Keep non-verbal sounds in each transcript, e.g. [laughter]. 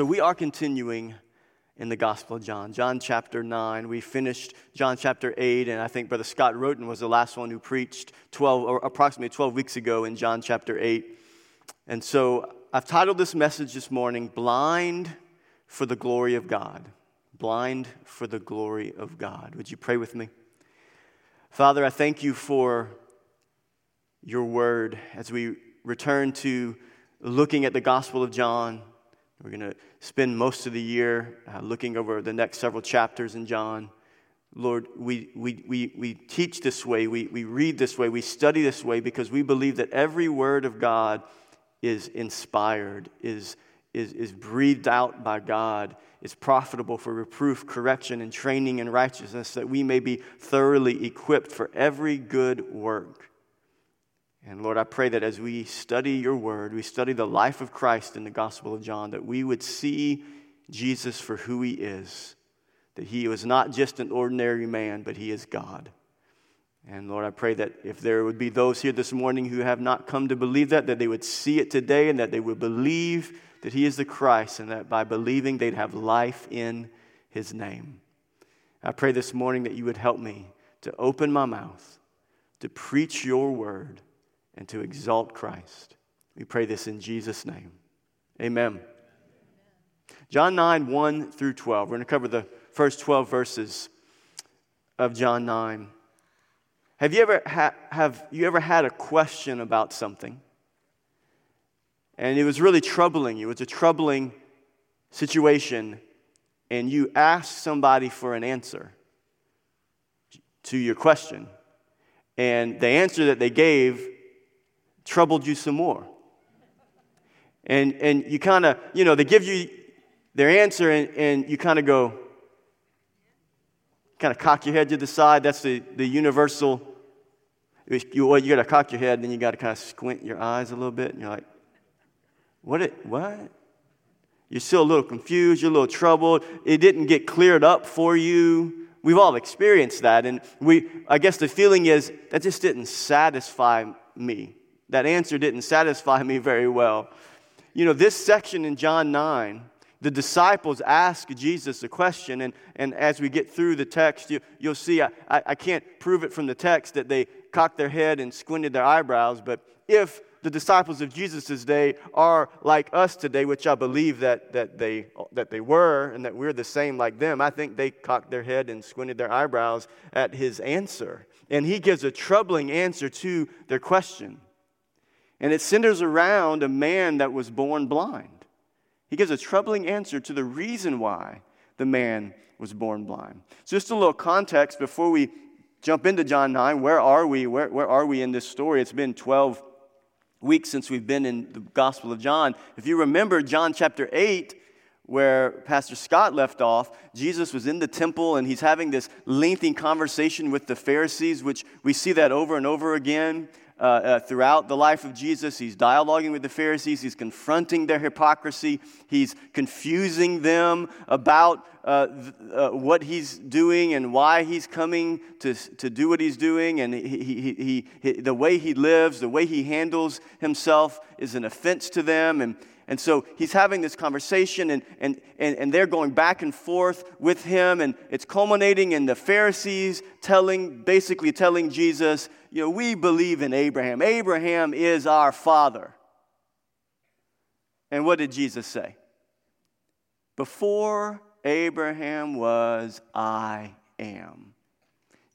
So we are continuing in the Gospel of John. John chapter 9. We finished John chapter 8, and I think Brother Scott Roten was the last one who preached 12 or approximately 12 weeks ago in John chapter 8. And so I've titled this message this morning, Blind for the Glory of God. Blind for the Glory of God. Would you pray with me? Father, I thank you for your word as we return to looking at the Gospel of John. We're going to spend most of the year uh, looking over the next several chapters in John. Lord, we, we, we, we teach this way, we, we read this way, we study this way because we believe that every word of God is inspired, is, is, is breathed out by God, is profitable for reproof, correction, and training in righteousness, that we may be thoroughly equipped for every good work. And Lord, I pray that as we study your word, we study the life of Christ in the Gospel of John, that we would see Jesus for who he is, that he was not just an ordinary man, but he is God. And Lord, I pray that if there would be those here this morning who have not come to believe that, that they would see it today and that they would believe that he is the Christ and that by believing they'd have life in his name. I pray this morning that you would help me to open my mouth, to preach your word and to exalt Christ. We pray this in Jesus' name. Amen. John 9, 1 through 12. We're going to cover the first 12 verses of John 9. Have you ever, ha- have you ever had a question about something? And it was really troubling you. It was a troubling situation, and you asked somebody for an answer to your question. And the answer that they gave troubled you some more. And, and you kind of, you know, they give you their answer and, and you kind of go, kind of cock your head to the side. That's the, the universal. You, well, you got to cock your head, and then you got to kind of squint your eyes a little bit, and you're like, what? It, what? You're still a little confused. You're a little troubled. It didn't get cleared up for you. We've all experienced that, and we. I guess the feeling is that just didn't satisfy me. That answer didn't satisfy me very well. You know, this section in John 9, the disciples ask Jesus a question, and, and as we get through the text, you, you'll see I, I can't prove it from the text that they cocked their head and squinted their eyebrows, but if the disciples of Jesus' day are like us today, which I believe that, that, they, that they were, and that we're the same like them, I think they cocked their head and squinted their eyebrows at his answer. And he gives a troubling answer to their question. And it centers around a man that was born blind. He gives a troubling answer to the reason why the man was born blind. So, just a little context before we jump into John 9. Where are we? Where, where are we in this story? It's been 12 weeks since we've been in the Gospel of John. If you remember John chapter 8, where Pastor Scott left off, Jesus was in the temple and he's having this lengthy conversation with the Pharisees, which we see that over and over again uh, uh, throughout the life of Jesus. He's dialoguing with the Pharisees, he's confronting their hypocrisy, he's confusing them about uh, th- uh, what he's doing and why he's coming to, to do what he's doing. And he, he, he, he, the way he lives, the way he handles himself is an offense to them. And, and so he's having this conversation, and, and, and, and they're going back and forth with him, and it's culminating in the Pharisees telling, basically telling Jesus, you know, we believe in Abraham. Abraham is our father. And what did Jesus say? Before Abraham was, I am.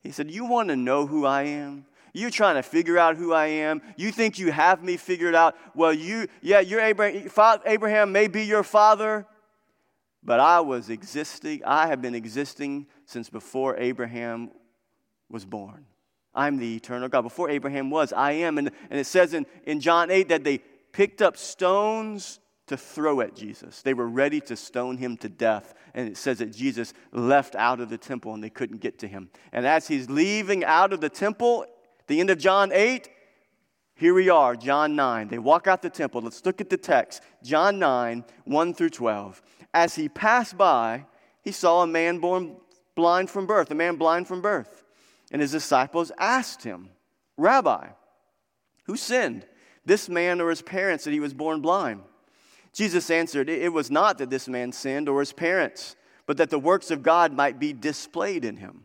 He said, You want to know who I am? You're trying to figure out who I am. You think you have me figured out. Well, you, yeah, you're Abraham. Abraham may be your father, but I was existing. I have been existing since before Abraham was born. I'm the eternal God. Before Abraham was, I am. And, and it says in, in John 8 that they picked up stones to throw at Jesus. They were ready to stone him to death. And it says that Jesus left out of the temple and they couldn't get to him. And as he's leaving out of the temple, the end of John 8, here we are, John 9. They walk out the temple. Let's look at the text. John 9, 1 through 12. As he passed by, he saw a man born blind from birth, a man blind from birth. And his disciples asked him, Rabbi, who sinned, this man or his parents, that he was born blind? Jesus answered, It was not that this man sinned or his parents, but that the works of God might be displayed in him.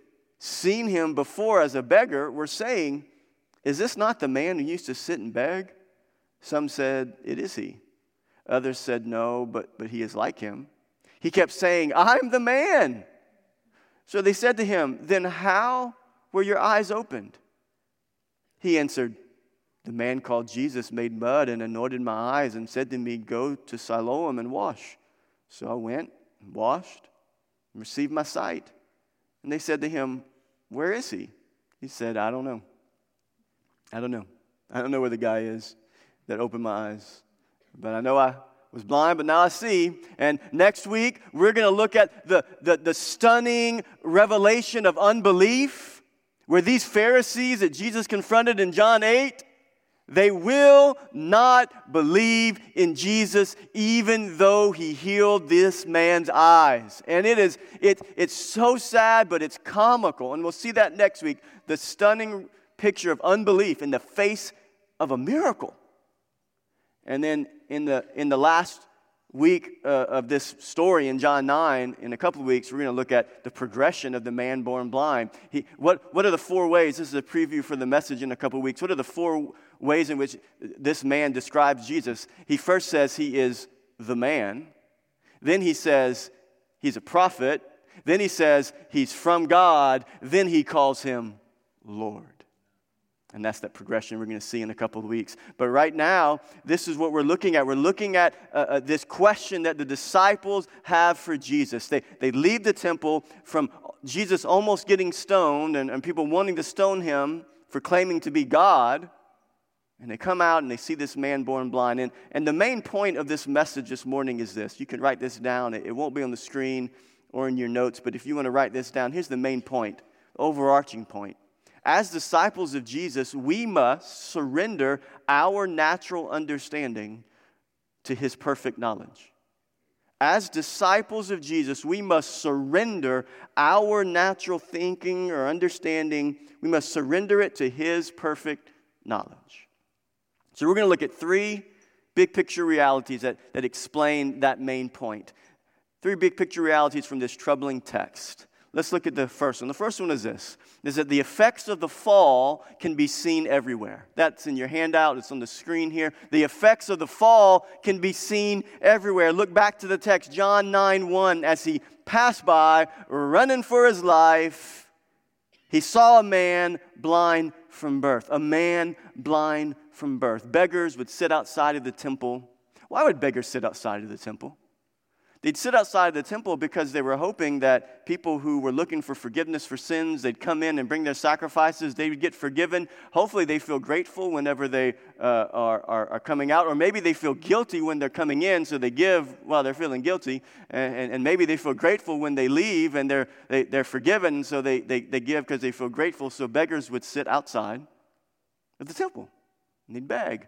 seen him before as a beggar were saying, Is this not the man who used to sit and beg? Some said, It is he. Others said, No, but, but he is like him. He kept saying, I'm the man. So they said to him, Then how were your eyes opened? He answered, the man called Jesus made mud and anointed my eyes and said to me, Go to Siloam and wash. So I went and washed and received my sight. And they said to him, Where is he? He said, I don't know. I don't know. I don't know where the guy is that opened my eyes. But I know I was blind, but now I see. And next week, we're going to look at the, the, the stunning revelation of unbelief where these Pharisees that Jesus confronted in John 8 they will not believe in Jesus even though he healed this man's eyes. And it is it, it's so sad, but it's comical. And we'll see that next week. The stunning picture of unbelief in the face of a miracle. And then in the in the last week uh, of this story in John 9, in a couple of weeks, we're going to look at the progression of the man born blind. He, what, what are the four ways? This is a preview for the message in a couple of weeks. What are the four ways in which this man describes Jesus? He first says he is the man, then he says he's a prophet, then he says he's from God, then he calls him Lord. And that's that progression we're going to see in a couple of weeks. But right now, this is what we're looking at. We're looking at uh, uh, this question that the disciples have for Jesus. They, they leave the temple from Jesus almost getting stoned and, and people wanting to stone him for claiming to be God. And they come out and they see this man born blind. And, and the main point of this message this morning is this. You can write this down, it, it won't be on the screen or in your notes, but if you want to write this down, here's the main point, overarching point as disciples of Jesus, we must surrender our natural understanding to his perfect knowledge. As disciples of Jesus, we must surrender our natural thinking or understanding, we must surrender it to his perfect knowledge. So, we're going to look at three big picture realities that, that explain that main point. Three big picture realities from this troubling text. Let's look at the first one. The first one is this is that the effects of the fall can be seen everywhere. That's in your handout, it's on the screen here. The effects of the fall can be seen everywhere. Look back to the text, John 9 1, as he passed by, running for his life, he saw a man blind from birth. A man blind from birth. Beggars would sit outside of the temple. Why would beggars sit outside of the temple? They'd sit outside the temple because they were hoping that people who were looking for forgiveness for sins, they'd come in and bring their sacrifices, they would get forgiven. Hopefully, they feel grateful whenever they uh, are, are, are, coming out, or maybe they feel guilty when they're coming in, so they give while they're feeling guilty. And, and, and maybe they feel grateful when they leave and they're, they, they're forgiven, so they, they, they give because they feel grateful. So beggars would sit outside of the temple and they'd beg.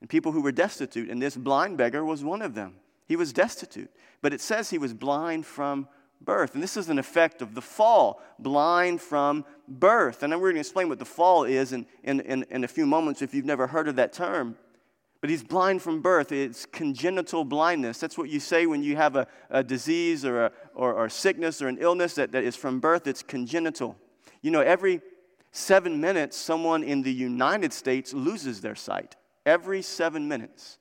And people who were destitute, and this blind beggar was one of them. He was destitute. But it says he was blind from birth. And this is an effect of the fall, blind from birth. And we're going to explain what the fall is in, in, in, in, a few moments if you've never heard of that term. But he's blind from birth. It's congenital blindness. That's what you say when you have a, a disease or a, or, or sickness or an illness that, that is from birth. It's congenital. You know, every seven minutes, someone in the United States loses their sight. Every seven minutes.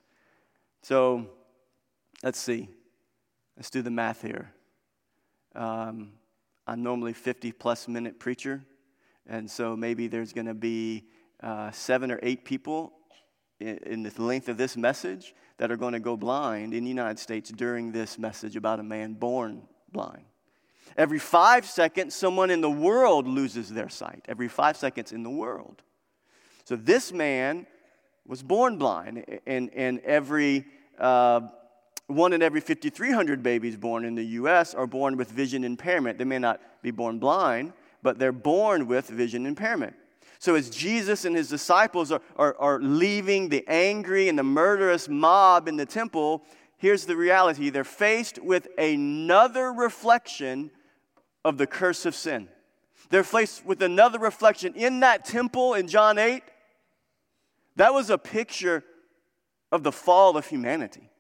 So, Let's see. Let's do the math here. Um, I'm normally 50 plus minute preacher, and so maybe there's going to be uh, seven or eight people in, in the length of this message that are going to go blind in the United States during this message about a man born blind. Every five seconds, someone in the world loses their sight. Every five seconds in the world. So this man was born blind, and, and every uh, One in every 5,300 babies born in the US are born with vision impairment. They may not be born blind, but they're born with vision impairment. So, as Jesus and his disciples are, are, are leaving the angry and the murderous mob in the temple, here's the reality they're faced with another reflection of the curse of sin. They're faced with another reflection. In that temple in John 8, that was a picture of the fall of humanity.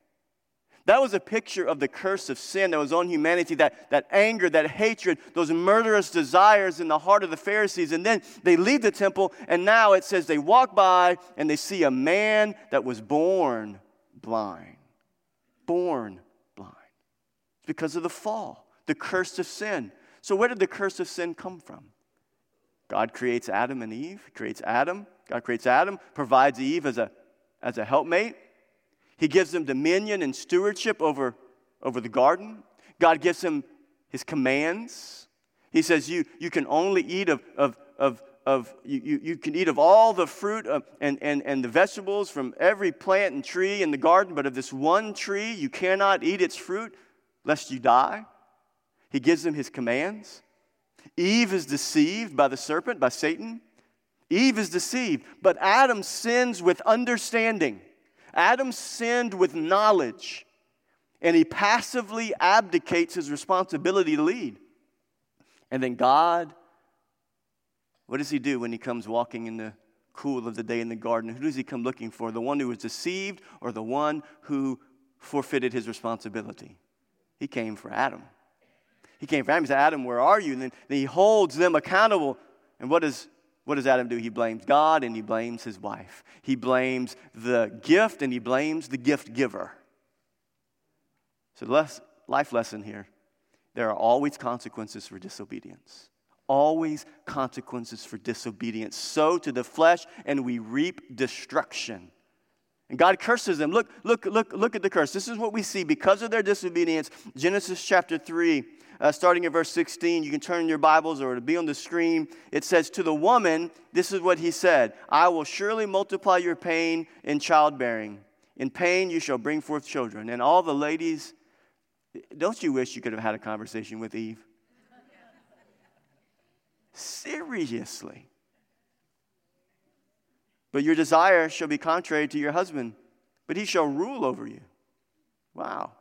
That was a picture of the curse of sin that was on humanity, that, that anger, that hatred, those murderous desires in the heart of the Pharisees. And then they leave the temple, and now it says they walk by and they see a man that was born blind. Born blind. It's because of the fall, the curse of sin. So, where did the curse of sin come from? God creates Adam and Eve, he creates Adam. God creates Adam, provides Eve as a, as a helpmate. He gives them dominion and stewardship over, over the garden. God gives him his commands. He says, You, you can only eat of, of, of, of you, you can eat of all the fruit of, and, and, and the vegetables from every plant and tree in the garden, but of this one tree you cannot eat its fruit lest you die. He gives them his commands. Eve is deceived by the serpent, by Satan. Eve is deceived, but Adam sins with understanding. Adam sinned with knowledge, and he passively abdicates his responsibility to lead. And then God, what does he do when he comes walking in the cool of the day in the garden? Who does he come looking for? The one who was deceived or the one who forfeited his responsibility? He came for Adam. He came for Adam. He said, Adam, where are you? And then, then he holds them accountable. And what does what does Adam do? He blames God and he blames his wife. He blames the gift and he blames the gift giver. So, the life lesson here there are always consequences for disobedience. Always consequences for disobedience. Sow to the flesh and we reap destruction. And God curses them. Look, look, look, look at the curse. This is what we see because of their disobedience. Genesis chapter 3, uh, starting at verse 16. You can turn in your Bibles or it'll be on the screen. It says, To the woman, this is what he said I will surely multiply your pain in childbearing. In pain you shall bring forth children. And all the ladies, don't you wish you could have had a conversation with Eve? Seriously. But your desire shall be contrary to your husband, but he shall rule over you. Wow.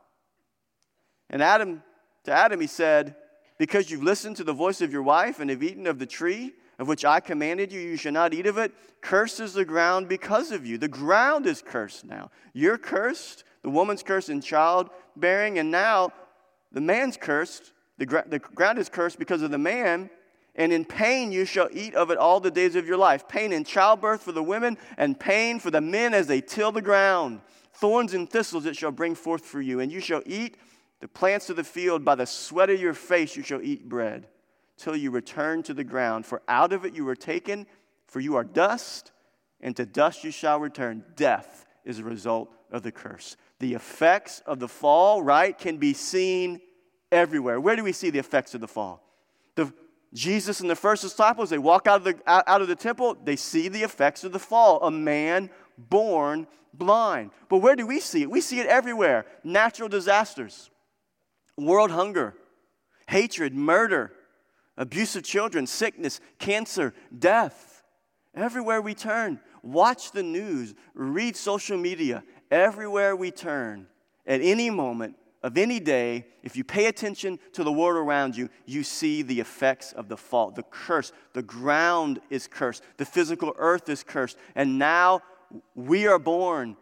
And Adam to Adam, he said, Because you've listened to the voice of your wife and have eaten of the tree of which I commanded you, you shall not eat of it. Curses the ground because of you. The ground is cursed now. You're cursed, the woman's cursed in childbearing, and now the man's cursed. The, the ground is cursed because of the man, and in pain you shall eat of it all the days of your life. Pain in childbirth for the women, and pain for the men as they till the ground. Thorns and thistles it shall bring forth for you, and you shall eat the plants of the field, by the sweat of your face you shall eat bread, till you return to the ground. For out of it you were taken, for you are dust, and to dust you shall return. Death is a result of the curse. The effects of the fall, right, can be seen everywhere. Where do we see the effects of the fall? The, Jesus and the first disciples, they walk out of, the, out of the temple, they see the effects of the fall. A man born blind. But where do we see it? We see it everywhere. Natural disasters world hunger, hatred, murder, abuse of children, sickness, cancer, death. Everywhere we turn, watch the news, read social media. Everywhere we turn, at any moment of any day, if you pay attention to the world around you, you see the effects of the fall, the curse. The ground is cursed, the physical earth is cursed. And now we are born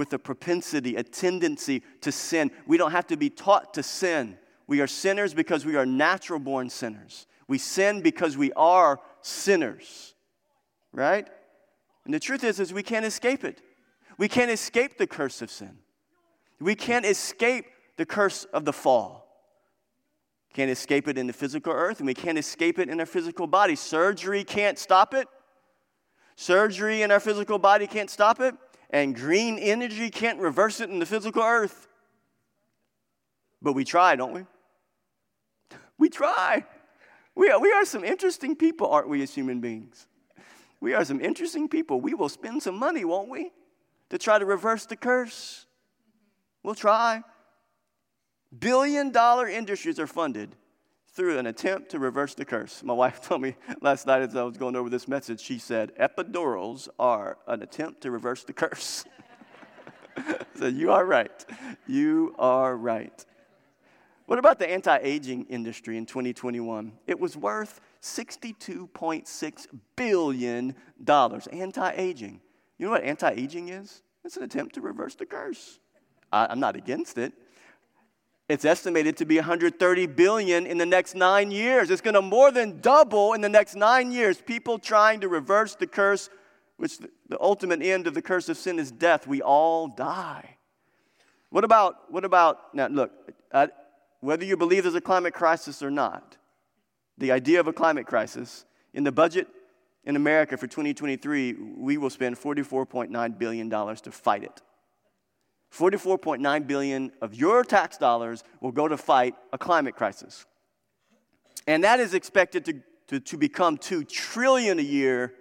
with a propensity, a tendency to sin. We don't have to be taught to sin. We are sinners because we are natural born sinners. We sin because we are sinners. Right? And the truth is is we can't escape it. We can't escape the curse of sin. We can't escape the curse of the fall. Can't escape it in the physical earth, and we can't escape it in our physical body. Surgery can't stop it. Surgery in our physical body can't stop it and green energy can't reverse it in the physical earth. But we try, don't we? We try. We are, we are some interesting people, aren't we, as human beings? We are some interesting people. We will spend some money, won't we, to try to reverse the curse. We'll try. Billion dollar industries are funded through an attempt to reverse the curse. My wife [laughs] told me last night as I was going over this message, she said, epidurals are an attempt to reverse the curse. [laughs] so you are right. You are right. What about the anti aging industry in 2021? It was worth $62.6 billion. Anti aging. You know what anti aging is? It's an attempt to reverse the curse. I, I'm not against it. It's estimated to be 130 billion in the next nine years. It's going to more than double in the next nine years. People trying to reverse the curse, which the, ultimate end of the curse of sin is death. We all die. What about, what about, now look, I, whether you believe there's a climate crisis or not, the idea of a climate crisis, in the budget in America for 2023, we will spend $44.9 billion to fight it. 44.9 billion of your tax dollars will go to fight a climate crisis. And that is expected to, to, to become 2 trillion a year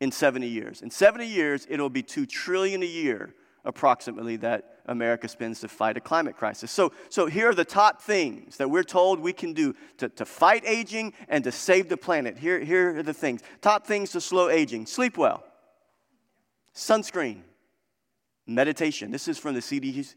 in 70 years. In 70 years, it'll be 2 trillion a year approximately that America spends to fight a climate crisis. So, so here are the top things that we're told we can do to, to fight aging and to save the planet. Here, here are the things. Top things to slow aging sleep well, sunscreen, meditation. This is from the CDC,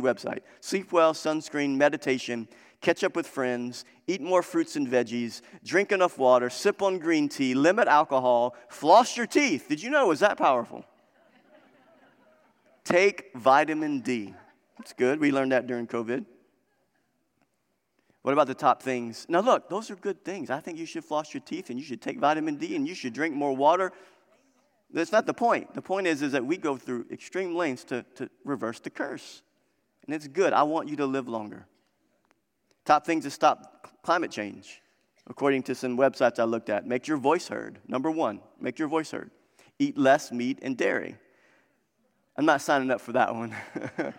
website. Sleep well, sunscreen, meditation, catch up with friends, eat more fruits and veggies, drink enough water, sip on green tea, limit alcohol, floss your teeth. Did you know it was that powerful? Take vitamin D. It's good. We learned that during COVID. What about the top things? Now, look, those are good things. I think you should floss your teeth and you should take vitamin D and you should drink more water. That's not the point. The point is, is that we go through extreme lengths to, to reverse the curse. And it's good. I want you to live longer. Top things to stop climate change, according to some websites I looked at. Make your voice heard. Number one, make your voice heard. Eat less meat and dairy. I'm not signing up for that one. [laughs]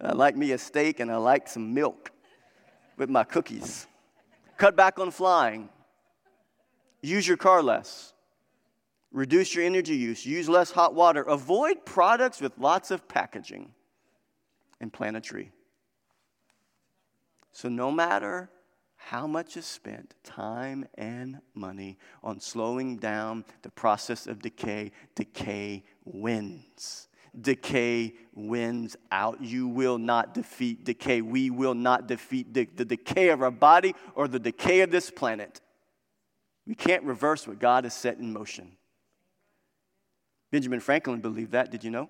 I like me a steak and I like some milk with my cookies. Cut back on flying. Use your car less. Reduce your energy use. Use less hot water. Avoid products with lots of packaging. And plant a tree. So, no matter how much is spent, time and money, on slowing down the process of decay, decay wins. Decay wins out. You will not defeat decay. We will not defeat the, the decay of our body or the decay of this planet. We can't reverse what God has set in motion. Benjamin Franklin believed that. Did you know?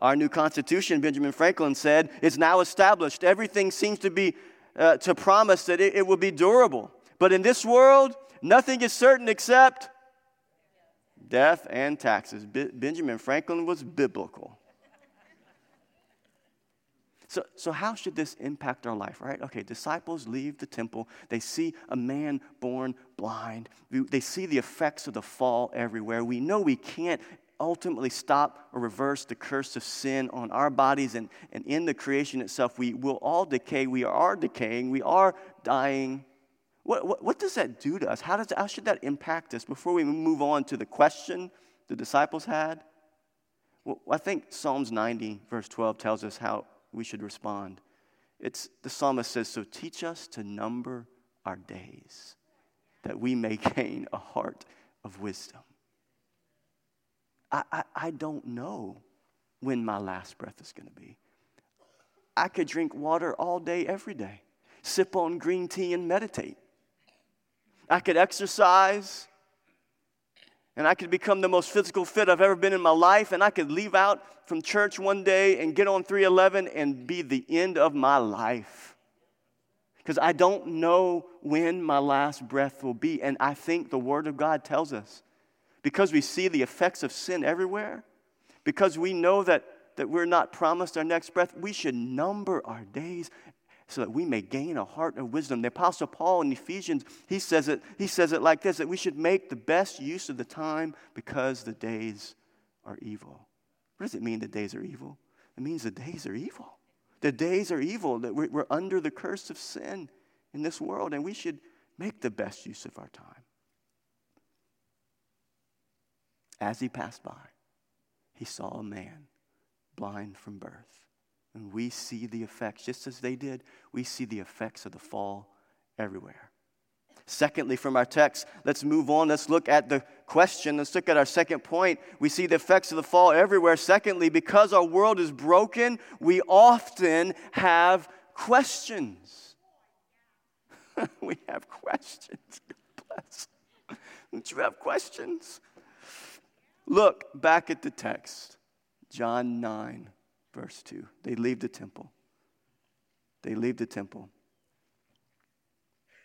Our new Constitution, Benjamin Franklin said, is now established. Everything seems to be uh, to promise that it, it will be durable. But in this world, nothing is certain except death and taxes. Benjamin Franklin was biblical. So, so, how should this impact our life, right? Okay, disciples leave the temple. They see a man born blind. They see the effects of the fall everywhere. We know we can't ultimately stop or reverse the curse of sin on our bodies and, and in the creation itself. We will all decay. We are decaying. We are dying. What, what, what does that do to us? How, does, how should that impact us? Before we move on to the question the disciples had, well, I think Psalms 90, verse 12, tells us how we should respond. It's the psalmist says, So teach us to number our days, that we may [laughs] gain a heart of wisdom. I, I, I don't know when my last breath is going to be. I could drink water all day, every day, sip on green tea and meditate. I could exercise and I could become the most physical fit I've ever been in my life, and I could leave out from church one day and get on 311 and be the end of my life. Because I don't know when my last breath will be. And I think the Word of God tells us because we see the effects of sin everywhere, because we know that, that we're not promised our next breath, we should number our days so that we may gain a heart of wisdom. The Apostle Paul in Ephesians, he says it, he says it like this that we should make the best use of the time because the days are evil. What does it mean the days are evil? It means the days are evil. The days are evil, that we're, we're under the curse of sin in this world, and we should make the best use of our time. As he passed by, he saw a man blind from birth. And we see the effects, just as they did, we see the effects of the fall everywhere. Secondly, from our text, let's move on. Let's look at the question. Let's look at our second point. We see the effects of the fall everywhere. Secondly, because our world is broken, we often have questions. [laughs] we have questions. God bless. Don't you have questions? Look back at the text, John 9, verse 2. They leave the temple. They leave the temple.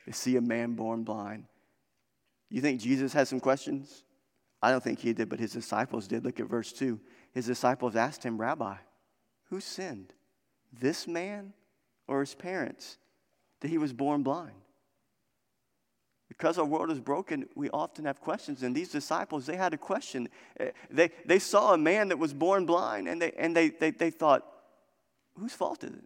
They see a man born blind. You think Jesus had some questions? I don't think he did, but his disciples did. Look at verse 2. His disciples asked him, Rabbi, who sinned, this man or his parents, that he was born blind? Because our world is broken, we often have questions. And these disciples, they had a question. Eh, they, they saw a man that was born blind, and they, and they, they, they thought, whose fault is it?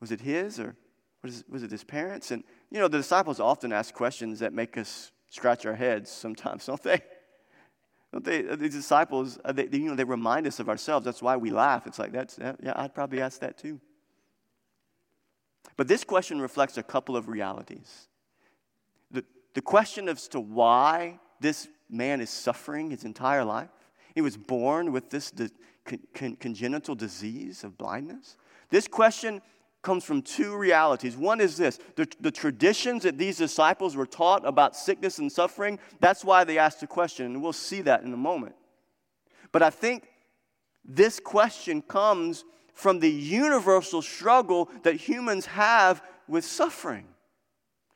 Was it his or was, was it his parents? And you know, the disciples often ask questions that make us scratch our heads sometimes, [laughs] don't they? Don't they? Uh, these disciples, uh, they, you know, they remind us of ourselves. That's why we laugh. It's like, that's, yeah, I'd probably ask that too. But this question reflects a couple of realities. The, question as to why this man is suffering his entire life, he was born with this de- con- con- congenital disease of blindness. This question comes from two realities. One is this the, the, traditions that these disciples were taught about sickness and suffering, that's why they asked the question, and we'll see that in a moment. But I think this question comes from the universal struggle that humans have with suffering.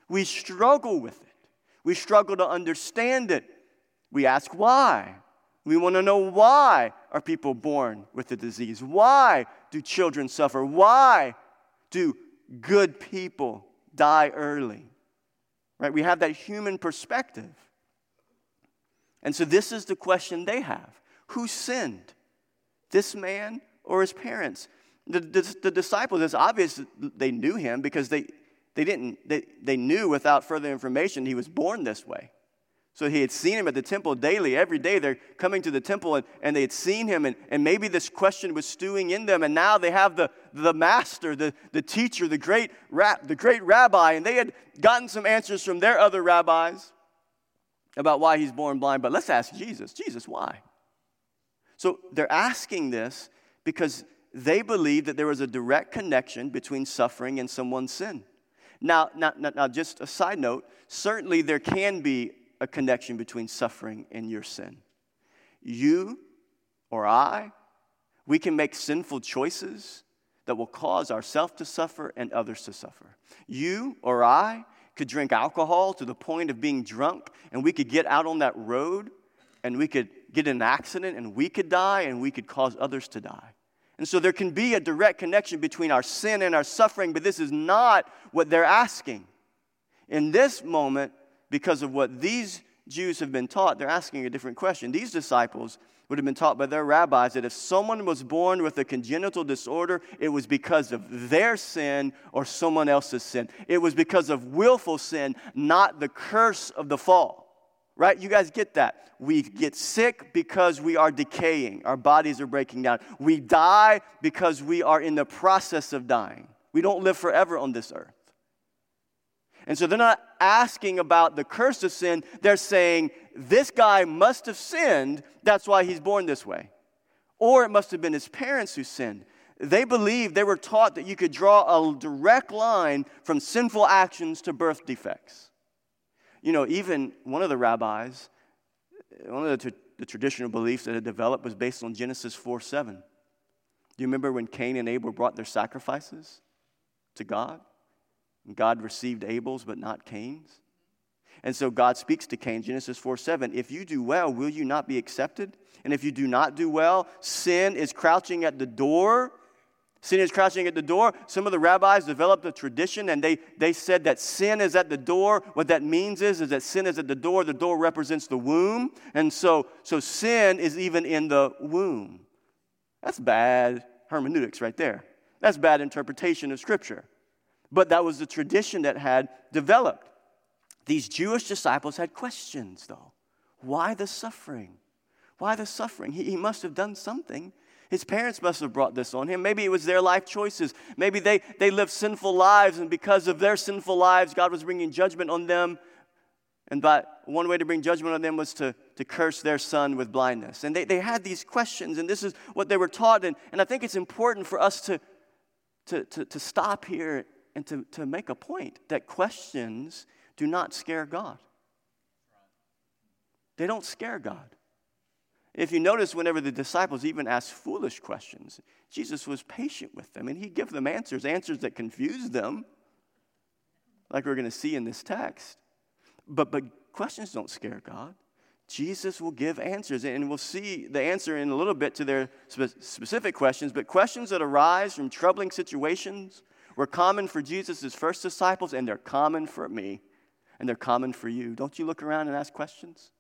We struggle with it, we struggle to understand it. We ask why. We want to know why are people born with the disease? Why do children suffer? Why do good people die early? Right? We have that human perspective. And so this is the question they have Who sinned? This man or his parents? The, the, the disciples, it's obvious they knew him because they, they didn't, they, they knew without further information he was born this way. So he had seen him at the temple daily, every day. They're coming to the temple and, and they had seen him, and, and maybe this question was stewing in them. And now they have the, the master, the, the teacher, the great, rap, the great rabbi, and they had gotten some answers from their other rabbis about why he's born blind. But let's ask Jesus Jesus, why? So they're asking this because they believe that there was a direct connection between suffering and someone's sin. Now, now, now, just a side note certainly there can be a connection between suffering and your sin. You or I, we can make sinful choices that will cause ourselves to suffer and others to suffer. You or I could drink alcohol to the point of being drunk, and we could get out on that road and we could get in an accident and we could die and we could cause others to die. And so there can be a direct connection between our sin and our suffering, but this is not what they're asking. In this moment, because of what these Jews have been taught, they're asking a different question. These disciples would have been taught by their rabbis that if someone was born with a congenital disorder, it was because of their sin or someone else's sin. It was because of willful sin, not the curse of the fall. Right? You guys get that. We get sick because we are decaying, our bodies are breaking down. We die because we are in the process of dying. We don't live forever on this earth. And so they're not asking about the curse of sin. They're saying, this guy must have sinned. That's why he's born this way. Or it must have been his parents who sinned. They believed, they were taught that you could draw a direct line from sinful actions to birth defects. You know, even one of the rabbis, one of the, the traditional beliefs that had developed was based on Genesis 4 7. Do you remember when Cain and Abel brought their sacrifices to God? And God received Abel's, but not Cain's. And so God speaks to Cain, Genesis 4 7. If you do well, will you not be accepted? And if you do not do well, sin is crouching at the door. Sin is crouching at the door. Some of the rabbis developed a tradition and they, they said that sin is at the door. What that means is, is that sin is at the door. The door represents the womb. And so, so sin is even in the womb. That's bad hermeneutics right there. That's bad interpretation of Scripture. But that was the tradition that had developed. These Jewish disciples had questions, though. Why the suffering? Why the suffering? He, he must have done something His parents must have brought this on him. Maybe it was their life choices. Maybe they, they lived sinful lives, and because of their sinful lives, God was bringing judgment on them. And by one way to bring judgment on them was to, to curse their son with blindness. And they, they had these questions, and this is what they were taught. And, and I think it's important for us to, to, to, to stop here and to, to make a point that questions do not scare God. They don't scare God. If you notice, whenever the disciples even asked foolish questions, Jesus was patient with them and he'd give them answers, answers that confused them, like we're going to see in this text. But, but questions don't scare God. Jesus will give answers, and we'll see the answer in a little bit to their spe- specific questions. But questions that arise from troubling situations were common for Jesus' first disciples, and they're common for me, and they're common for you. Don't you look around and ask questions?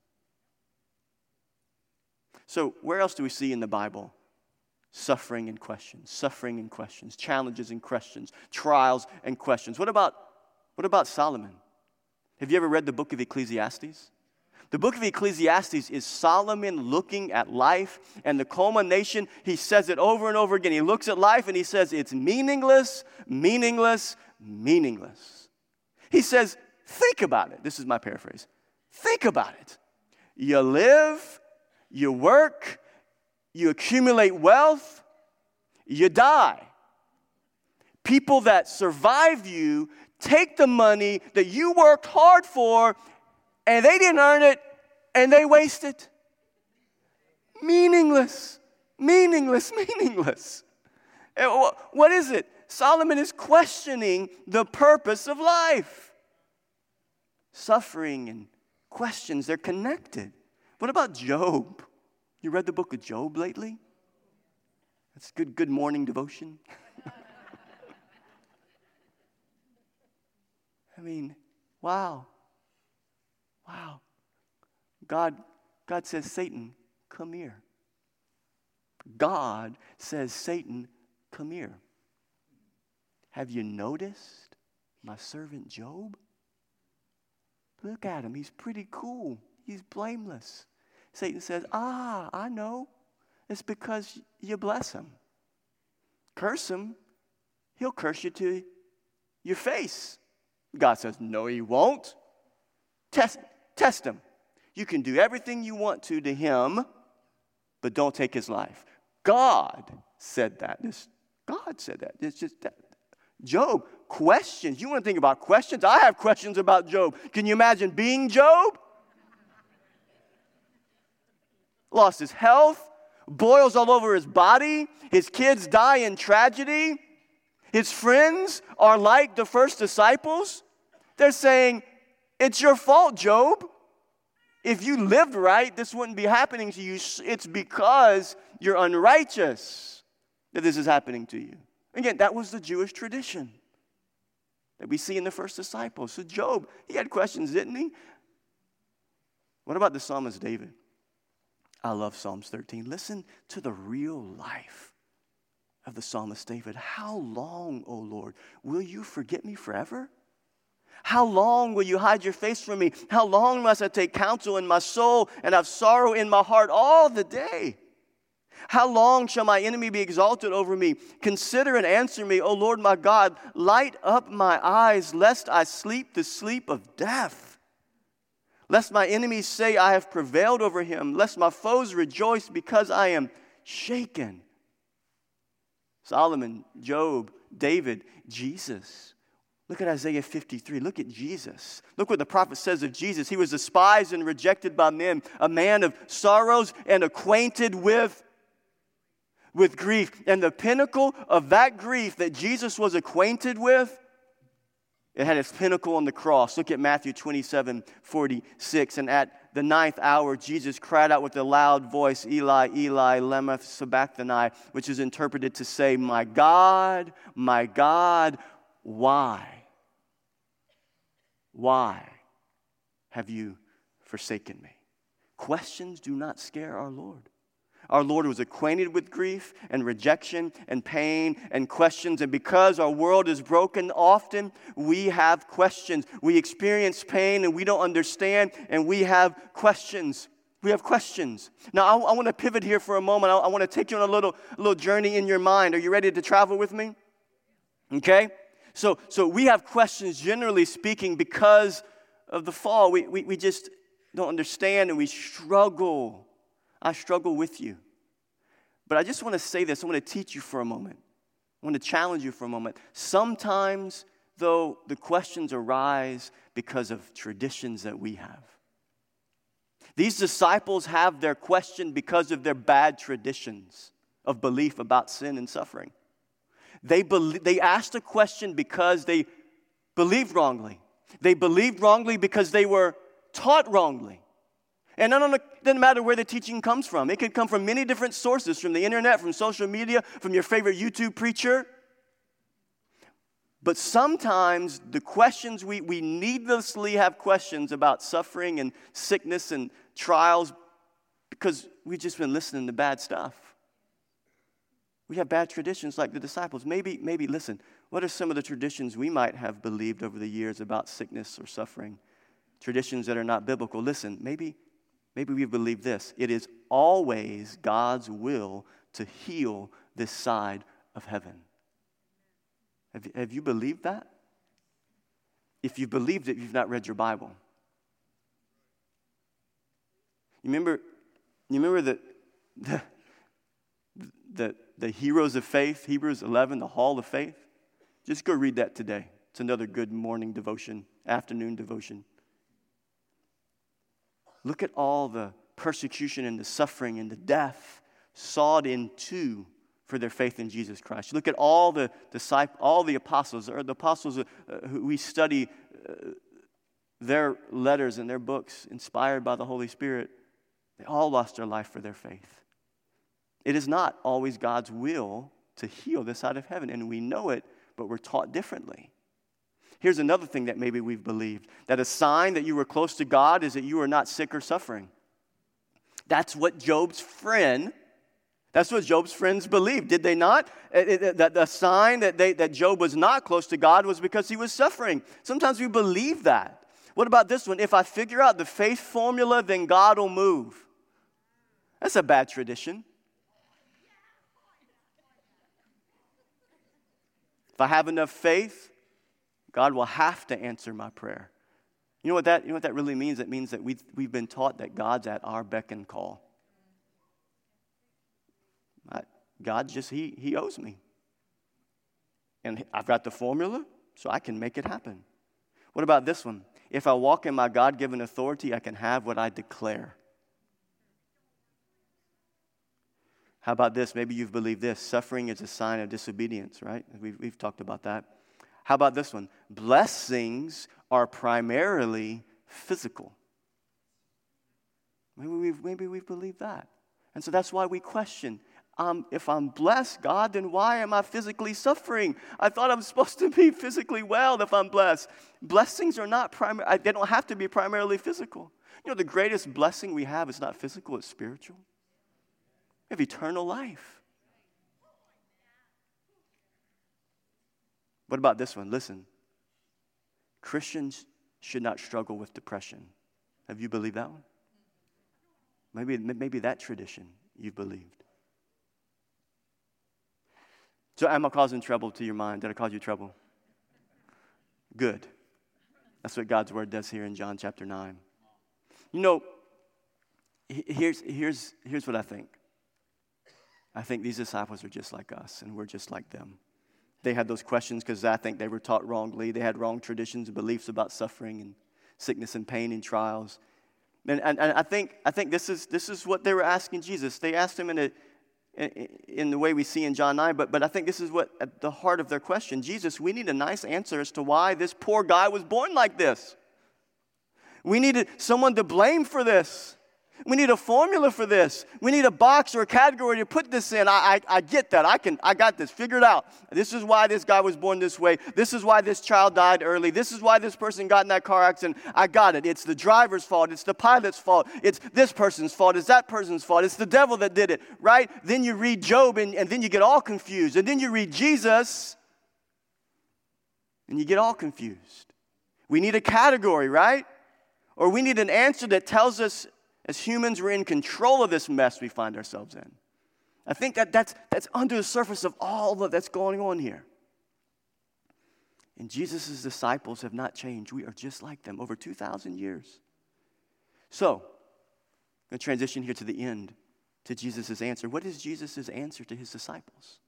So, where else do we see in the Bible suffering and questions, suffering and questions, challenges and questions, trials and questions? What about, what about Solomon? Have you ever read the book of Ecclesiastes? The book of Ecclesiastes is Solomon looking at life and the culmination. He says it over and over again. He looks at life and he says, It's meaningless, meaningless, meaningless. He says, Think about it. This is my paraphrase. Think about it. You live you work, you accumulate wealth, you die. People that survive you take the money that you worked hard for and they didn't earn it and they waste it. Meaningless, meaningless, [laughs] meaningless. What is it? Solomon is questioning the purpose of life. Suffering and questions, they're connected. What about Job? You read the book of Job lately? That's good, good morning devotion. [laughs] I mean, wow. Wow. God, God says, Satan, come here. God says, Satan, come here. Have you noticed my servant Job? Look at him. He's pretty cool. He's blameless. Satan says, Ah, I know. It's because you bless him. Curse him, he'll curse you to your face. God says, No, he won't. Test, test him. You can do everything you want to to him, but don't take his life. God said that. This, God said that. It's just that. Job, questions. You want to think about questions? I have questions about Job. Can you imagine being Job? Lost his health, boils all over his body, his kids die in tragedy, his friends are like the first disciples. They're saying, It's your fault, Job. If you lived right, this wouldn't be happening to you. It's because you're unrighteous that this is happening to you. Again, that was the Jewish tradition that we see in the first disciples. So, Job, he had questions, didn't he? What about the psalmist David? I love Psalms 13. Listen to the real life of the psalmist David. How long, O Lord, will you forget me forever? How long will you hide your face from me? How long must I take counsel in my soul and have sorrow in my heart all the day? How long shall my enemy be exalted over me? Consider and answer me, O Lord my God. Light up my eyes, lest I sleep the sleep of death. Lest my enemies say, I have prevailed over him, lest my foes rejoice because I am shaken. Solomon, Job, David, Jesus. Look at Isaiah 53. Look at Jesus. Look what the prophet says of Jesus. He was despised and rejected by men, a man of sorrows and acquainted with with grief. And the pinnacle of that grief that Jesus was acquainted with it had its pinnacle on the cross. Look at Matthew 27 46. And at the ninth hour, Jesus cried out with a loud voice, Eli, Eli, lema sabachthani, which is interpreted to say, My God, my God, why? Why have you forsaken me? Questions do not scare our Lord. Our Lord was acquainted with grief and rejection and pain and questions. And because our world is broken, often we have questions. We experience pain and we don't understand, and we have questions. We have questions. Now, I, I want to pivot here for a moment. I, I want to take you on a little, little journey in your mind. Are you ready to travel with me? Okay? So, so we have questions, generally speaking, because of the fall. We, we, we just don't understand and we struggle. I struggle with you. But I just want to say this I want to teach you for a moment. I want to challenge you for a moment. Sometimes, though, the questions arise because of traditions that we have. These disciples have their question because of their bad traditions of belief about sin and suffering. They, be- they asked a question because they believed wrongly. They believed wrongly because they were taught wrongly. And it doesn't matter where the teaching comes from. It can come from many different sources from the internet, from social media, from your favorite YouTube preacher. But sometimes the questions, we, we needlessly have questions about suffering and sickness and trials because we've just been listening to bad stuff. We have bad traditions like the disciples. Maybe, maybe, listen, what are some of the traditions we might have believed over the years about sickness or suffering? Traditions that are not biblical. Listen, maybe maybe we believe this it is always God's will to heal this side of heaven. Have you, have you believed that? If you believed it, you've not read your Bible. You remember, you remember the, the, the, the heroes of faith, Hebrews 11, the hall of faith? Just go read that today. It's another good morning devotion, afternoon devotion. Look at all the persecution and the suffering and the death sawed in two for their faith in Jesus Christ. Look at all the disciples, all the apostles, or the apostles uh, who we study uh, their letters and their books inspired by the Holy Spirit. They all lost their life for their faith. It is not always God's will to heal this side of heaven, and we know it, but we're taught differently. Here's another thing that maybe we've believed that a sign that you were close to God is that you are not sick or suffering. That's what Job's friend, that's what Job's friends believed, did they not? Eh, eh, eh, that the sign that, they, that Job was not close to God was because he was suffering. Sometimes we believe that. What about this one? If I figure out the faith formula, then God will move. That's a bad tradition. If I have enough faith, God will have to answer my prayer. You know what that, you know what that really means? It means that we've, we've been taught that God's at our beck and call. I, God just, he, he owes me. And I've got the formula, so I can make it happen. What about this one? If I walk in my God given authority, I can have what I declare. How about this? Maybe you've believed this. Suffering is a sign of disobedience, right? We've, we've talked about that. How about this one? Blessings are primarily physical. Maybe we've, maybe we've believed that. And so that's why we question um, if I'm blessed, God, then why am I physically suffering? I thought I'm supposed to be physically well if I'm blessed. Blessings are not primary, they don't have to be primarily physical. You know, the greatest blessing we have is not physical, it's spiritual. We have eternal life. What about this one? Listen. Christians should not struggle with depression. Have you believed that one? Maybe, maybe that tradition you've believed. So, am I causing trouble to your mind? Did I cause you trouble? Good. That's what God's word does here in John chapter 9. You know, here's, here's, here's what I think I think these disciples are just like us, and we're just like them. They had those questions because I think they were taught wrongly. They had wrong traditions and beliefs about suffering and sickness and pain and trials. And, and, and I, think, I think this is, this is what they were asking Jesus. They asked him in, a, in the way we see in John 9, but, but I think this is what at the heart of their question Jesus, we need a nice answer as to why this poor guy was born like this. We needed someone to blame for this. We need a formula for this. We need a box or a category to put this in. I, I, I, get that. I can I got this figured out. This is why this guy was born this way. This is why this child died early. This is why this person got in that car accident. I got it. It's the driver's fault. It's the pilot's fault. It's this person's fault. It's that person's fault. It's the devil that did it, right? Then you read Job and, and then you get all confused. And then you read Jesus and you get all confused. We need a category, right? Or we need an answer that tells us As humans, we're in control of this mess we find ourselves in. I think that that's, that's under the surface of all that's going on here. And Jesus' disciples have not changed. We are just like them over 2,000 years. So, I'm going to transition here to the end, to Jesus' answer. What is Jesus' answer to his disciples?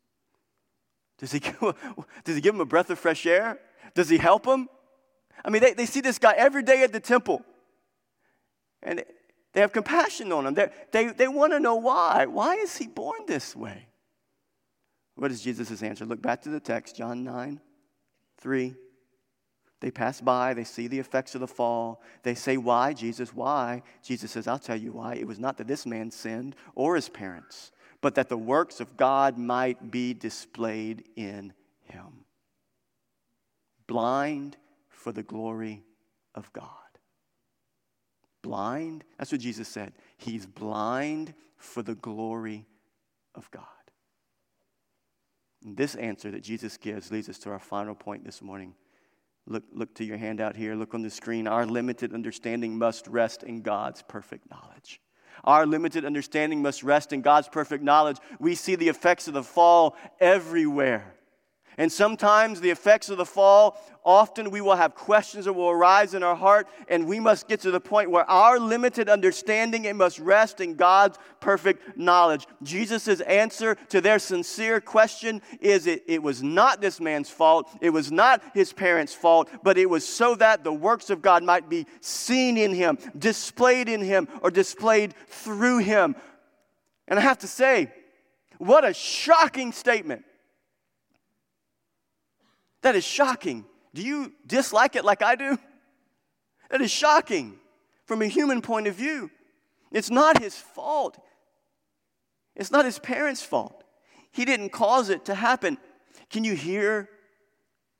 Does he, [laughs] does he give them a breath of fresh air? Does he help them? I mean, they, they see this guy every day at the temple. And they have compassion on him. They're, they they want to know why. Why is he born this way? What is Jesus' answer? Look back to the text, John 9, 3. They pass by, they see the effects of the fall. They say, Why, Jesus? Why? Jesus says, I'll tell you why. It was not that this man sinned or his parents, but that the works of God might be displayed in him. Blind for the glory of God. Blind, that's what Jesus said. He's blind for the glory of God. And this answer that Jesus gives leads us to our final point this morning. Look, look to your handout here. Look on the screen. Our limited understanding must rest in God's perfect knowledge. Our limited understanding must rest in God's perfect knowledge. We see the effects of the fall everywhere. And sometimes the effects of the fall, often we will have questions that will arise in our heart, and we must get to the point where our limited understanding it must rest in God's perfect knowledge. Jesus' answer to their sincere question is it, it was not this man's fault, it was not his parents' fault, but it was so that the works of God might be seen in him, displayed in him, or displayed through him. And I have to say, what a shocking statement. That is shocking. Do you dislike it like I do? That is shocking from a human point of view. It's not his fault. It's not his parents' fault. He didn't cause it to happen. Can you hear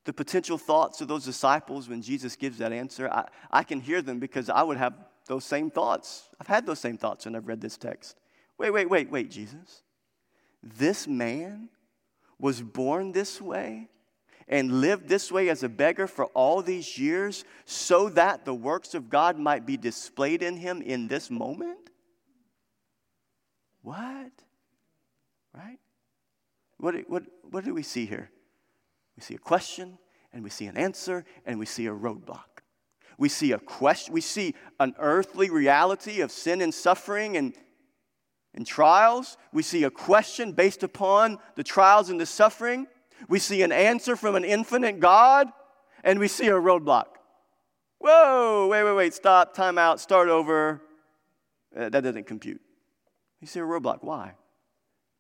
the potential thoughts of those disciples when Jesus gives that answer? I, I can hear them because I would have those same thoughts. I've had those same thoughts when I've read this text. Wait, wait, wait, wait, Jesus. This man was born this way and lived this way as a beggar for all these years so that the works of God might be displayed in him in this moment? What? Right? What, what, what do we see here? We see a question, and we see an answer, and we see a roadblock. We see a question, we see an earthly reality of sin and suffering and, and trials. We see a question based upon the trials and the suffering. We see an answer from an infinite God, and we see a roadblock. Whoa, wait, wait, wait, stop, time out, start over. Uh, that doesn't compute. You see a roadblock. Why?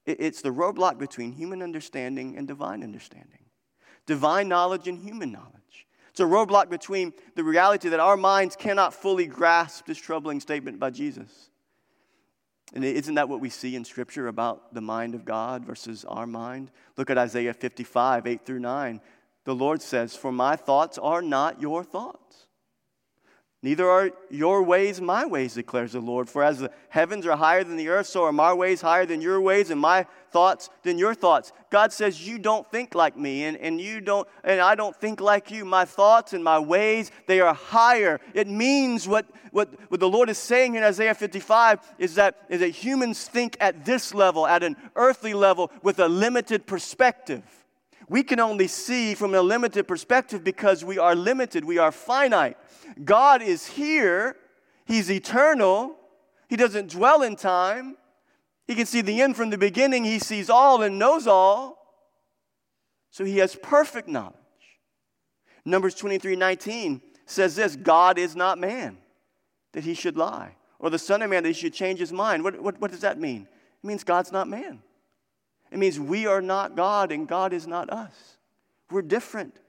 It, it's the roadblock between human understanding and divine understanding, divine knowledge and human knowledge. It's a roadblock between the reality that our minds cannot fully grasp this troubling statement by Jesus and isn't that what we see in Scripture about the mind of God versus our mind? Look at Isaiah 55, 8 through 9. The Lord says, For my thoughts are not your thoughts Neither are your ways my ways, declares the Lord. For as the heavens are higher than the earth, so are my ways higher than your ways, and my thoughts than your thoughts. God says, You don't think like me, and, and you don't, and I don't think like you. My thoughts and my ways, they are higher. It means what, what, what the Lord is saying in Isaiah 55 is that, is that humans think at this level, at an earthly level, with a limited perspective. We can only see from a limited perspective because we are limited, we are finite. God is here, He's eternal, He doesn't dwell in time. He can see the end from the beginning, He sees all and knows all. So He has perfect knowledge. Numbers 23 19 says this God is not man that He should lie, or the Son of Man that He should change His mind. What, what, what does that mean? It means God's not man. It means we are not God and God is not us. We're different.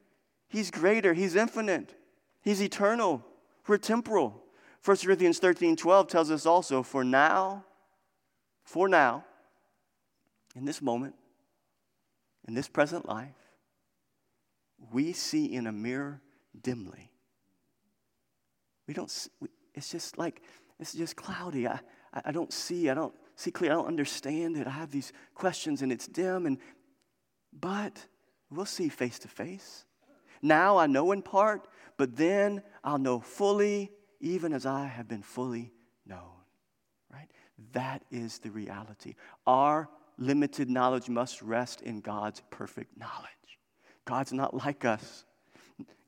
He's greater, He's infinite, He's eternal, we're temporal. 1 Corinthians 13 12 tells us also, for now, for now, in this moment, in this present life, we see in a mirror dimly. We don't, it's just like, it's just cloudy. I, I don't see, I don't see clear, I don't understand it. I have these questions and it's dim, and but we'll see face to face. Now I know in part, but then I'll know fully, even as I have been fully known. right? That is the reality. Our limited knowledge must rest in God's perfect knowledge. God's not like us.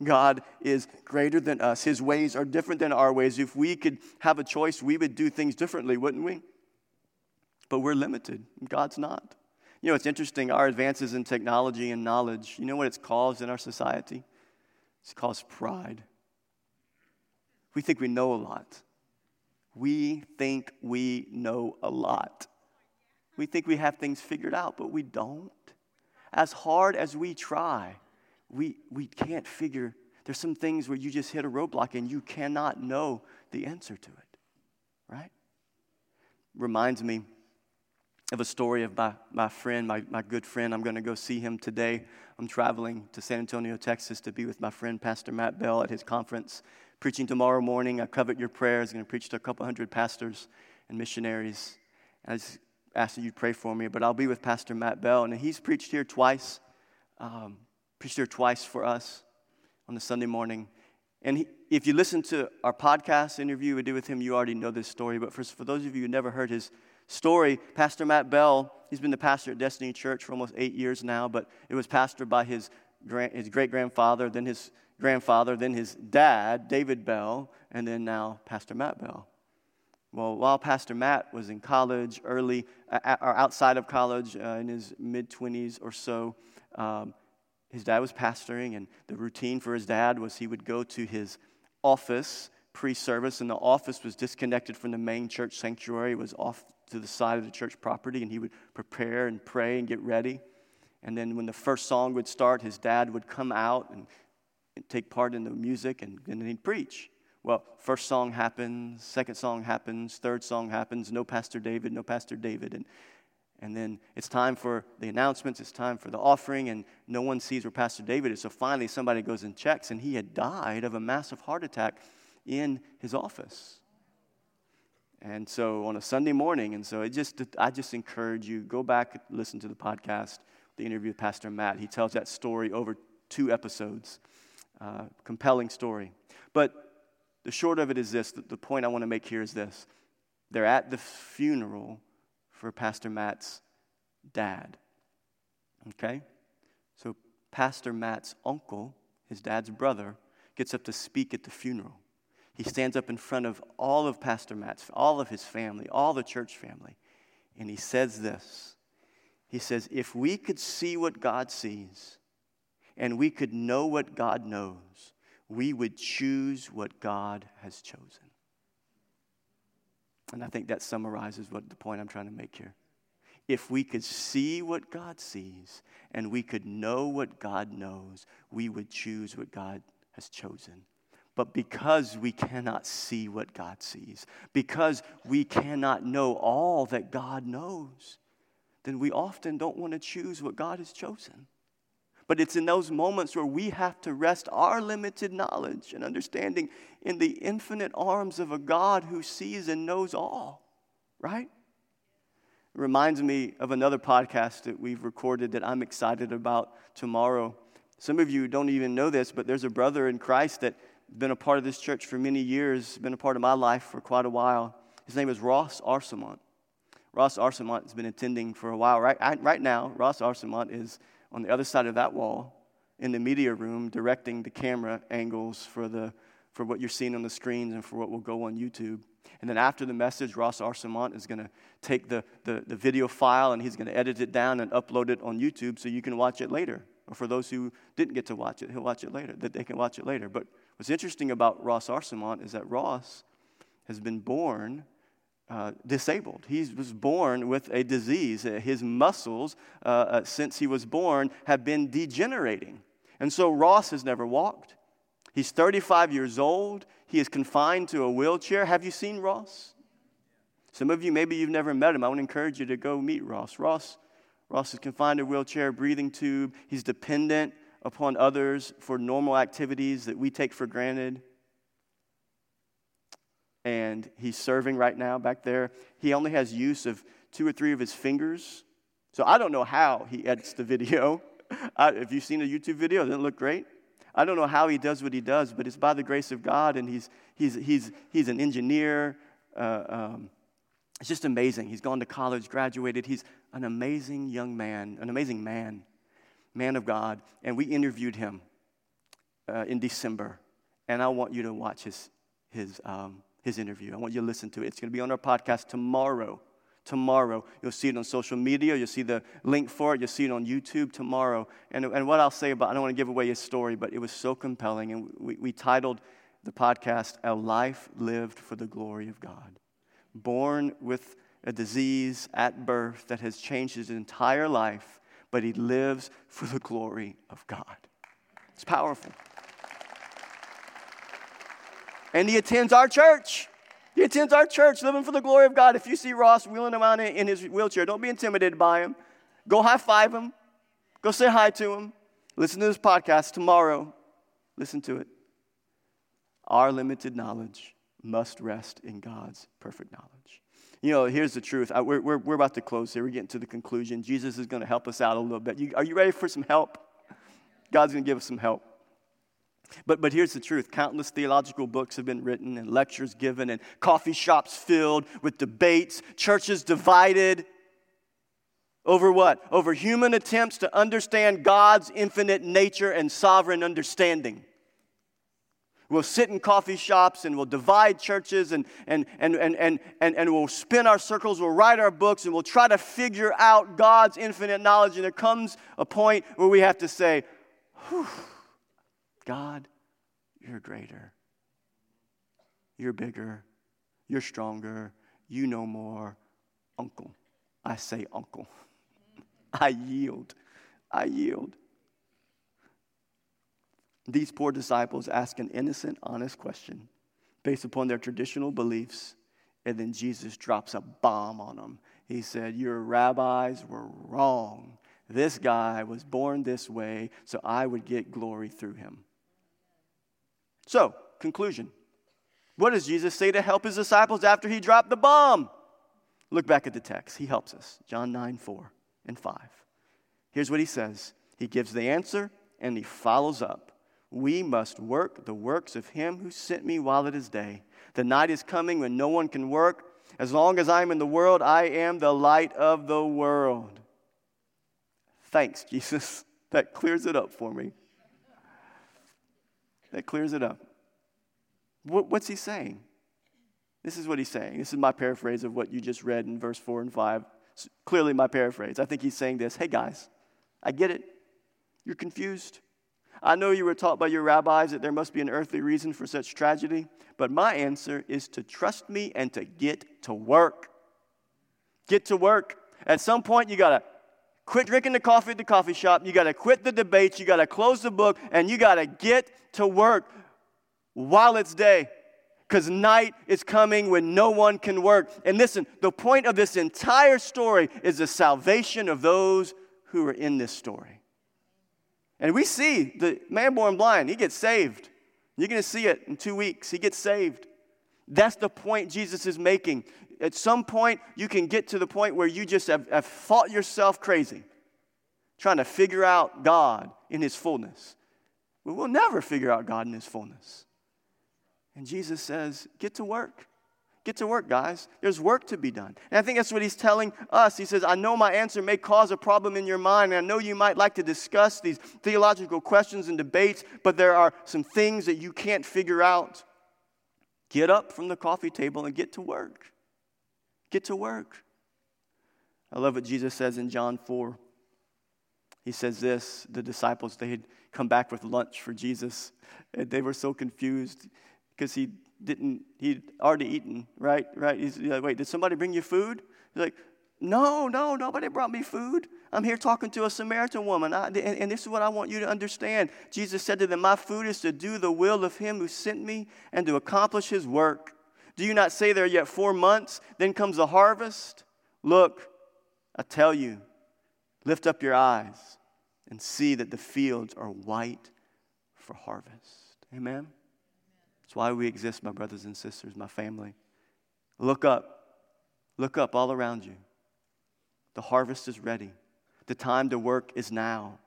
God is greater than us. His ways are different than our ways. If we could have a choice, we would do things differently, wouldn't we? But we're limited. God's not. You know, it's interesting, our advances in technology and knowledge, you know what it's caused in our society? It's caused pride. We think we know a lot. We think we know a lot. We think we have things figured out, but we don't. As hard as we try, we, we can't figure. There's some things where you just hit a roadblock and you cannot know the answer to it, right? Reminds me of a story of my, my friend, my, my good friend. I'm going to go see him today. I'm traveling to San Antonio, Texas to be with my friend, Pastor Matt Bell, at his conference. Preaching tomorrow morning. I covet your prayers. I'm going to preach to a couple hundred pastors and missionaries. And I just ask that you pray for me. But I'll be with Pastor Matt Bell, and he's preached here twice. Um, preached here twice for us on the Sunday morning. And he, if you listen to our podcast interview we did with him, you already know this story. But for, for those of you who never heard his story, Pastor Matt Bell, he's been the pastor at Destiny Church for almost eight years now, but it was pastored by his, his great grandfather, then his grandfather, then his dad, David Bell, and then now Pastor Matt Bell. Well, while Pastor Matt was in college, early or outside of college, uh, in his mid 20s or so, um, his dad was pastoring, and the routine for his dad was he would go to his office pre service, and the office was disconnected from the main church sanctuary. It was off to the side of the church property, and he would prepare and pray and get ready. And then when the first song would start, his dad would come out and, and take part in the music, and, and then he'd preach. Well, first song happens, second song happens, third song happens, no Pastor David, no Pastor David. And, and then it's time for the announcements, it's time for the offering, and no one sees where Pastor David is. So finally, somebody goes and checks, and he had died of a massive heart attack in his office. And so on a Sunday morning, and so it just, I just encourage you, go back, listen to the podcast, the interview with Pastor Matt. He tells that story over two episodes. Uh, compelling story. But the short of it is this the, the point I want to make here is this. They're at the funeral for Pastor Matt's dad. Okay? So Pastor Matt's uncle, his dad's brother, gets up to speak at the funeral he stands up in front of all of Pastor Matt's, all of his family, all the church family, and he says this. He says, If we could see what God sees and we could know what God knows, we would choose what God has chosen. And I think that summarizes what the point I'm trying to make here. If we could see what God sees and we could know what God knows, we would choose what God has chosen. But because we cannot see what God sees, because we cannot know all that God knows, then we often don't want to choose what God has chosen. But it's in those moments where we have to rest our limited knowledge and understanding in the infinite arms of a God who sees and knows all, right? It reminds me of another podcast that we've recorded that I'm excited about tomorrow. Some of you don't even know this, but there's a brother in Christ that been a part of this church for many years, been a part of my life for quite a while. His name is Ross Arsamont. Ross Arsamont has been attending for a while. Right, right now, Ross Arsamont is on the other side of that wall in the media room directing the camera angles for, the, for what you're seeing on the screens and for what will go on YouTube. And then after the message, Ross Arsamont is going to take the, the, the video file and he's going to edit it down and upload it on YouTube so you can watch it later. Or for those who didn't get to watch it, he'll watch it later, that they can watch it later. But What's interesting about Ross Arsamont is that Ross has been born uh, disabled. He was born with a disease. His muscles, uh, uh, since he was born, have been degenerating. And so Ross has never walked. He's 35 years old. He is confined to a wheelchair. Have you seen Ross? Some of you, maybe you've never met him. I to encourage you to go meet Ross. Ross, Ross is confined to a wheelchair, breathing tube. He's dependent upon others for normal activities that we take for granted. And he's serving right now back there. He only has use of two or three of his fingers. So I don't know how he edits the video. [laughs] I, if you've seen a YouTube video, doesn't it look great? I don't know how he does what he does, but it's by the grace of God, and he's, he's, he's, he's an engineer. Uh, um, It's just amazing. He's gone to college, graduated. He's an amazing young man, an amazing man, man of God. And we interviewed him uh, in December. And I want you to watch his, his, um, his interview. I want you to listen to it. It's going to be on our podcast tomorrow. Tomorrow. You'll see it on social media. You'll see the link for it. You'll see it on YouTube tomorrow. And, and what I'll say about, I don't want to give away his story, but it was so compelling. And we, we titled the podcast, A Life Lived for the Glory of God born with a disease at birth that has changed his entire life, but he lives for the glory of God. It's powerful. And he attends our church. He attends our church, living for the glory of God. If you see Ross wheeling around in his wheelchair, don't be intimidated by him. Go high five him. Go say hi to him. Listen to this podcast tomorrow. Listen to it. Our limited knowledge must rest in God's perfect knowledge. You know, here's the truth. I, we're, we're, we're about to close here. We're getting to the conclusion. Jesus is going to help us out a little bit. You, are you ready for some help? God's going to give us some help. But, but here's the truth countless theological books have been written, and lectures given, and coffee shops filled with debates, churches divided. Over what? Over human attempts to understand God's infinite nature and sovereign understanding. We'll sit in coffee shops and we'll divide churches and, and, and, and, and, and, and we'll spin our circles, we'll write our books, and we'll try to figure out God's infinite knowledge. And there comes a point where we have to say, God, you're greater. You're bigger. You're stronger. You know more. Uncle. I say, Uncle. [laughs] I yield. I yield. These poor disciples ask an innocent, honest question based upon their traditional beliefs, and then Jesus drops a bomb on them. He said, Your rabbis were wrong. This guy was born this way, so I would get glory through him. So, conclusion. What does Jesus say to help his disciples after he dropped the bomb? Look back at the text. He helps us. John 9, 4 and 5. Here's what he says He gives the answer and he follows up. We must work the works of him who sent me while it is day. The night is coming when no one can work. As long as I am in the world, I am the light of the world. Thanks, [laughs] Jesus. That clears it up for me. That clears it up. what's he saying? This is what he's saying. This is my paraphrase of what you just read in verse 4 and 5. It's clearly, my paraphrase. I think he's saying this Hey, guys, I get it. You're confused. I know you were taught by your rabbis that there must be an earthly reason for such tragedy, but my answer is to trust me and to get to work. Get to work. At some point, you got to quit drinking the coffee at the coffee shop. You got to quit the debates. You got to close the book, and you got to get to work while it's day. Because night is coming when no one can work. And listen, the point of this entire story is the salvation of those who are in this story. And we see the man born blind, he gets saved. You're going to see it in two weeks. He gets saved. That's the point Jesus is making. At some point, you can get to the point where you just have, have thought yourself crazy, trying to figure out God in his fullness. But We will never figure out God in his fullness. And Jesus says, Get to work. Get to work, guys. There's work to be done. And I think that's what he's telling us. He says, I know my answer may cause a problem in your mind, and I know you might like to discuss these theological questions and debates, but there are some things that you can't figure out. Get up from the coffee table and get to work. Get to work. I love what Jesus says in John 4. He says this the disciples, they had come back with lunch for Jesus, and they were so confused because he didn't, he'd already eaten, right? Right? He's like, wait, did somebody bring you food? He's like, no, no, nobody brought me food. I'm here talking to a Samaritan woman. I, and, and, this is what I want you to understand. Jesus said to them, My food is to do the will of him who sent me and to accomplish his work. Do you not say there yet four months? Then comes the harvest? Look, I tell you, lift up your eyes and see that the fields are white for harvest. Amen. It's why we exist, my brothers and sisters, my family. Look up. Look up all around you. The harvest is ready. The time to work is now.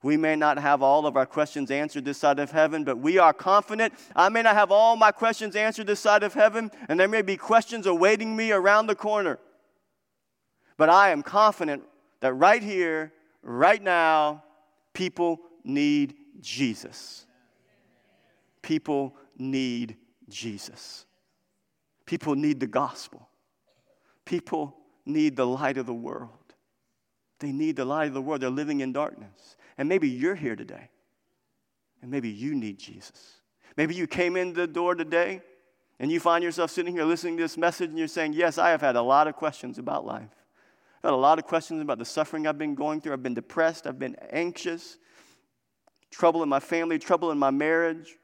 We may not have all of our questions answered this side of heaven, but we are confident. I may not have all my questions answered this side of heaven, and there may be questions awaiting me around the corner. But I am confident that right here, right now, people need Jesus. People need Jesus. People need the gospel. People need the light of the world. They need the light of the world. They're living in darkness. And maybe you're here today, and maybe you need Jesus. Maybe you came in the door today and you find yourself sitting here listening to this message and you're saying, Yes, I have had a lot of questions about life. I've had a lot of questions about the suffering I've been going through. I've been depressed, I've been anxious, trouble in my family, trouble in my marriage,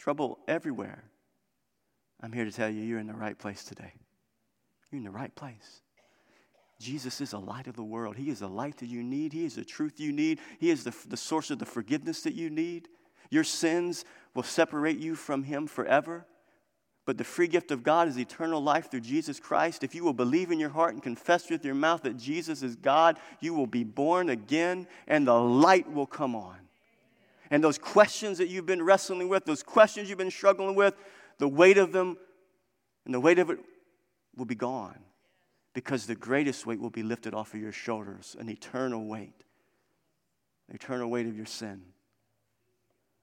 trouble everywhere. I'm here to tell you, you're in the right place today. You're in the right place. Jesus is the light of the world. He is the light that you need. He is the truth you need. He is the, the source of the forgiveness that you need. Your sins will separate you from Him forever. But the free gift of God is eternal life through Jesus Christ. If you will believe in your heart and confess with your mouth that Jesus is God, you will be born again and the light will come on. And those questions that you've been wrestling with, those questions you've been struggling with, the weight of them and the weight of it will be gone because the greatest weight will be lifted off of your shoulders an eternal weight, an eternal weight of your sin.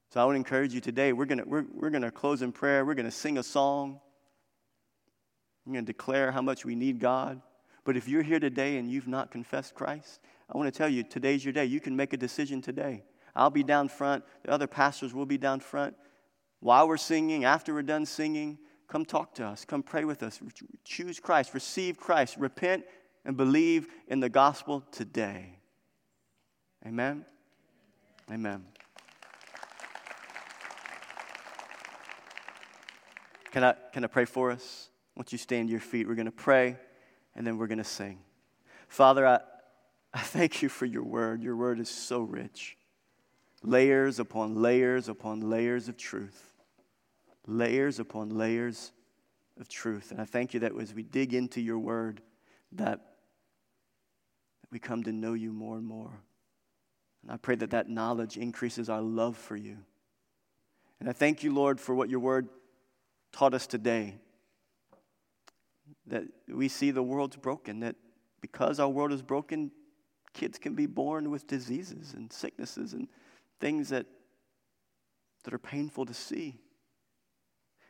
So I would encourage you today, we're going we're, we're gonna close in prayer, we're going to sing a song, we're going to declare how much we need God. But if you're here today and you've not confessed Christ, I want to tell you, today's your day. You can make a decision today. I'll be down front, the other pastors will be down front. While we're singing, after we're done singing, Come talk to us. Come pray with us. Choose Christ. Receive Christ. Repent and believe in the gospel today. Amen. Amen. Can I, can I pray for us? Once you stand to your feet, we're going to pray and then we're going to sing. Father, I, I thank you for your word. Your word is so rich. Layers upon layers upon layers of truth layers upon layers of truth. And I thank you that as we dig into your word, that, we come to know you more and more. And I pray that that knowledge increases our love for you. And I thank you, Lord, for what your word taught us today. That we see the world's broken, that because our world is broken, kids can be born with diseases and sicknesses and things that, that are painful to see.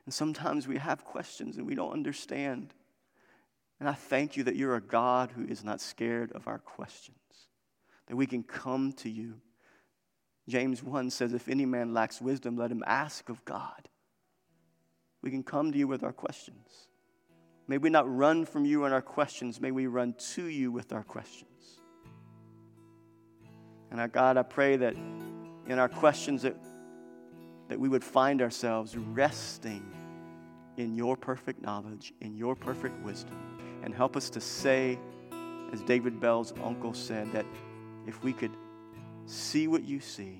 And sometimes we have questions and we don't understand. And I thank you that you're a God who is not scared of our questions, that we can come to you. James 1 says, If any man lacks wisdom, let him ask of God. We can come to you with our questions. May we not run from you in our questions, may we run to you with our questions. And our God, I pray that in our questions that, that we would find ourselves resting in your perfect knowledge, in your perfect wisdom, and help us to say, as David Bell's uncle said, that if we could see what you see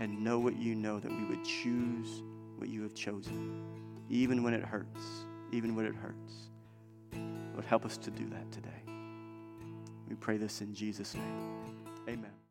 and know what you know, that we would choose what you have chosen, even when it hurts, even when it hurts. Lord, help us to do that today. We pray this in Jesus' name. Amen.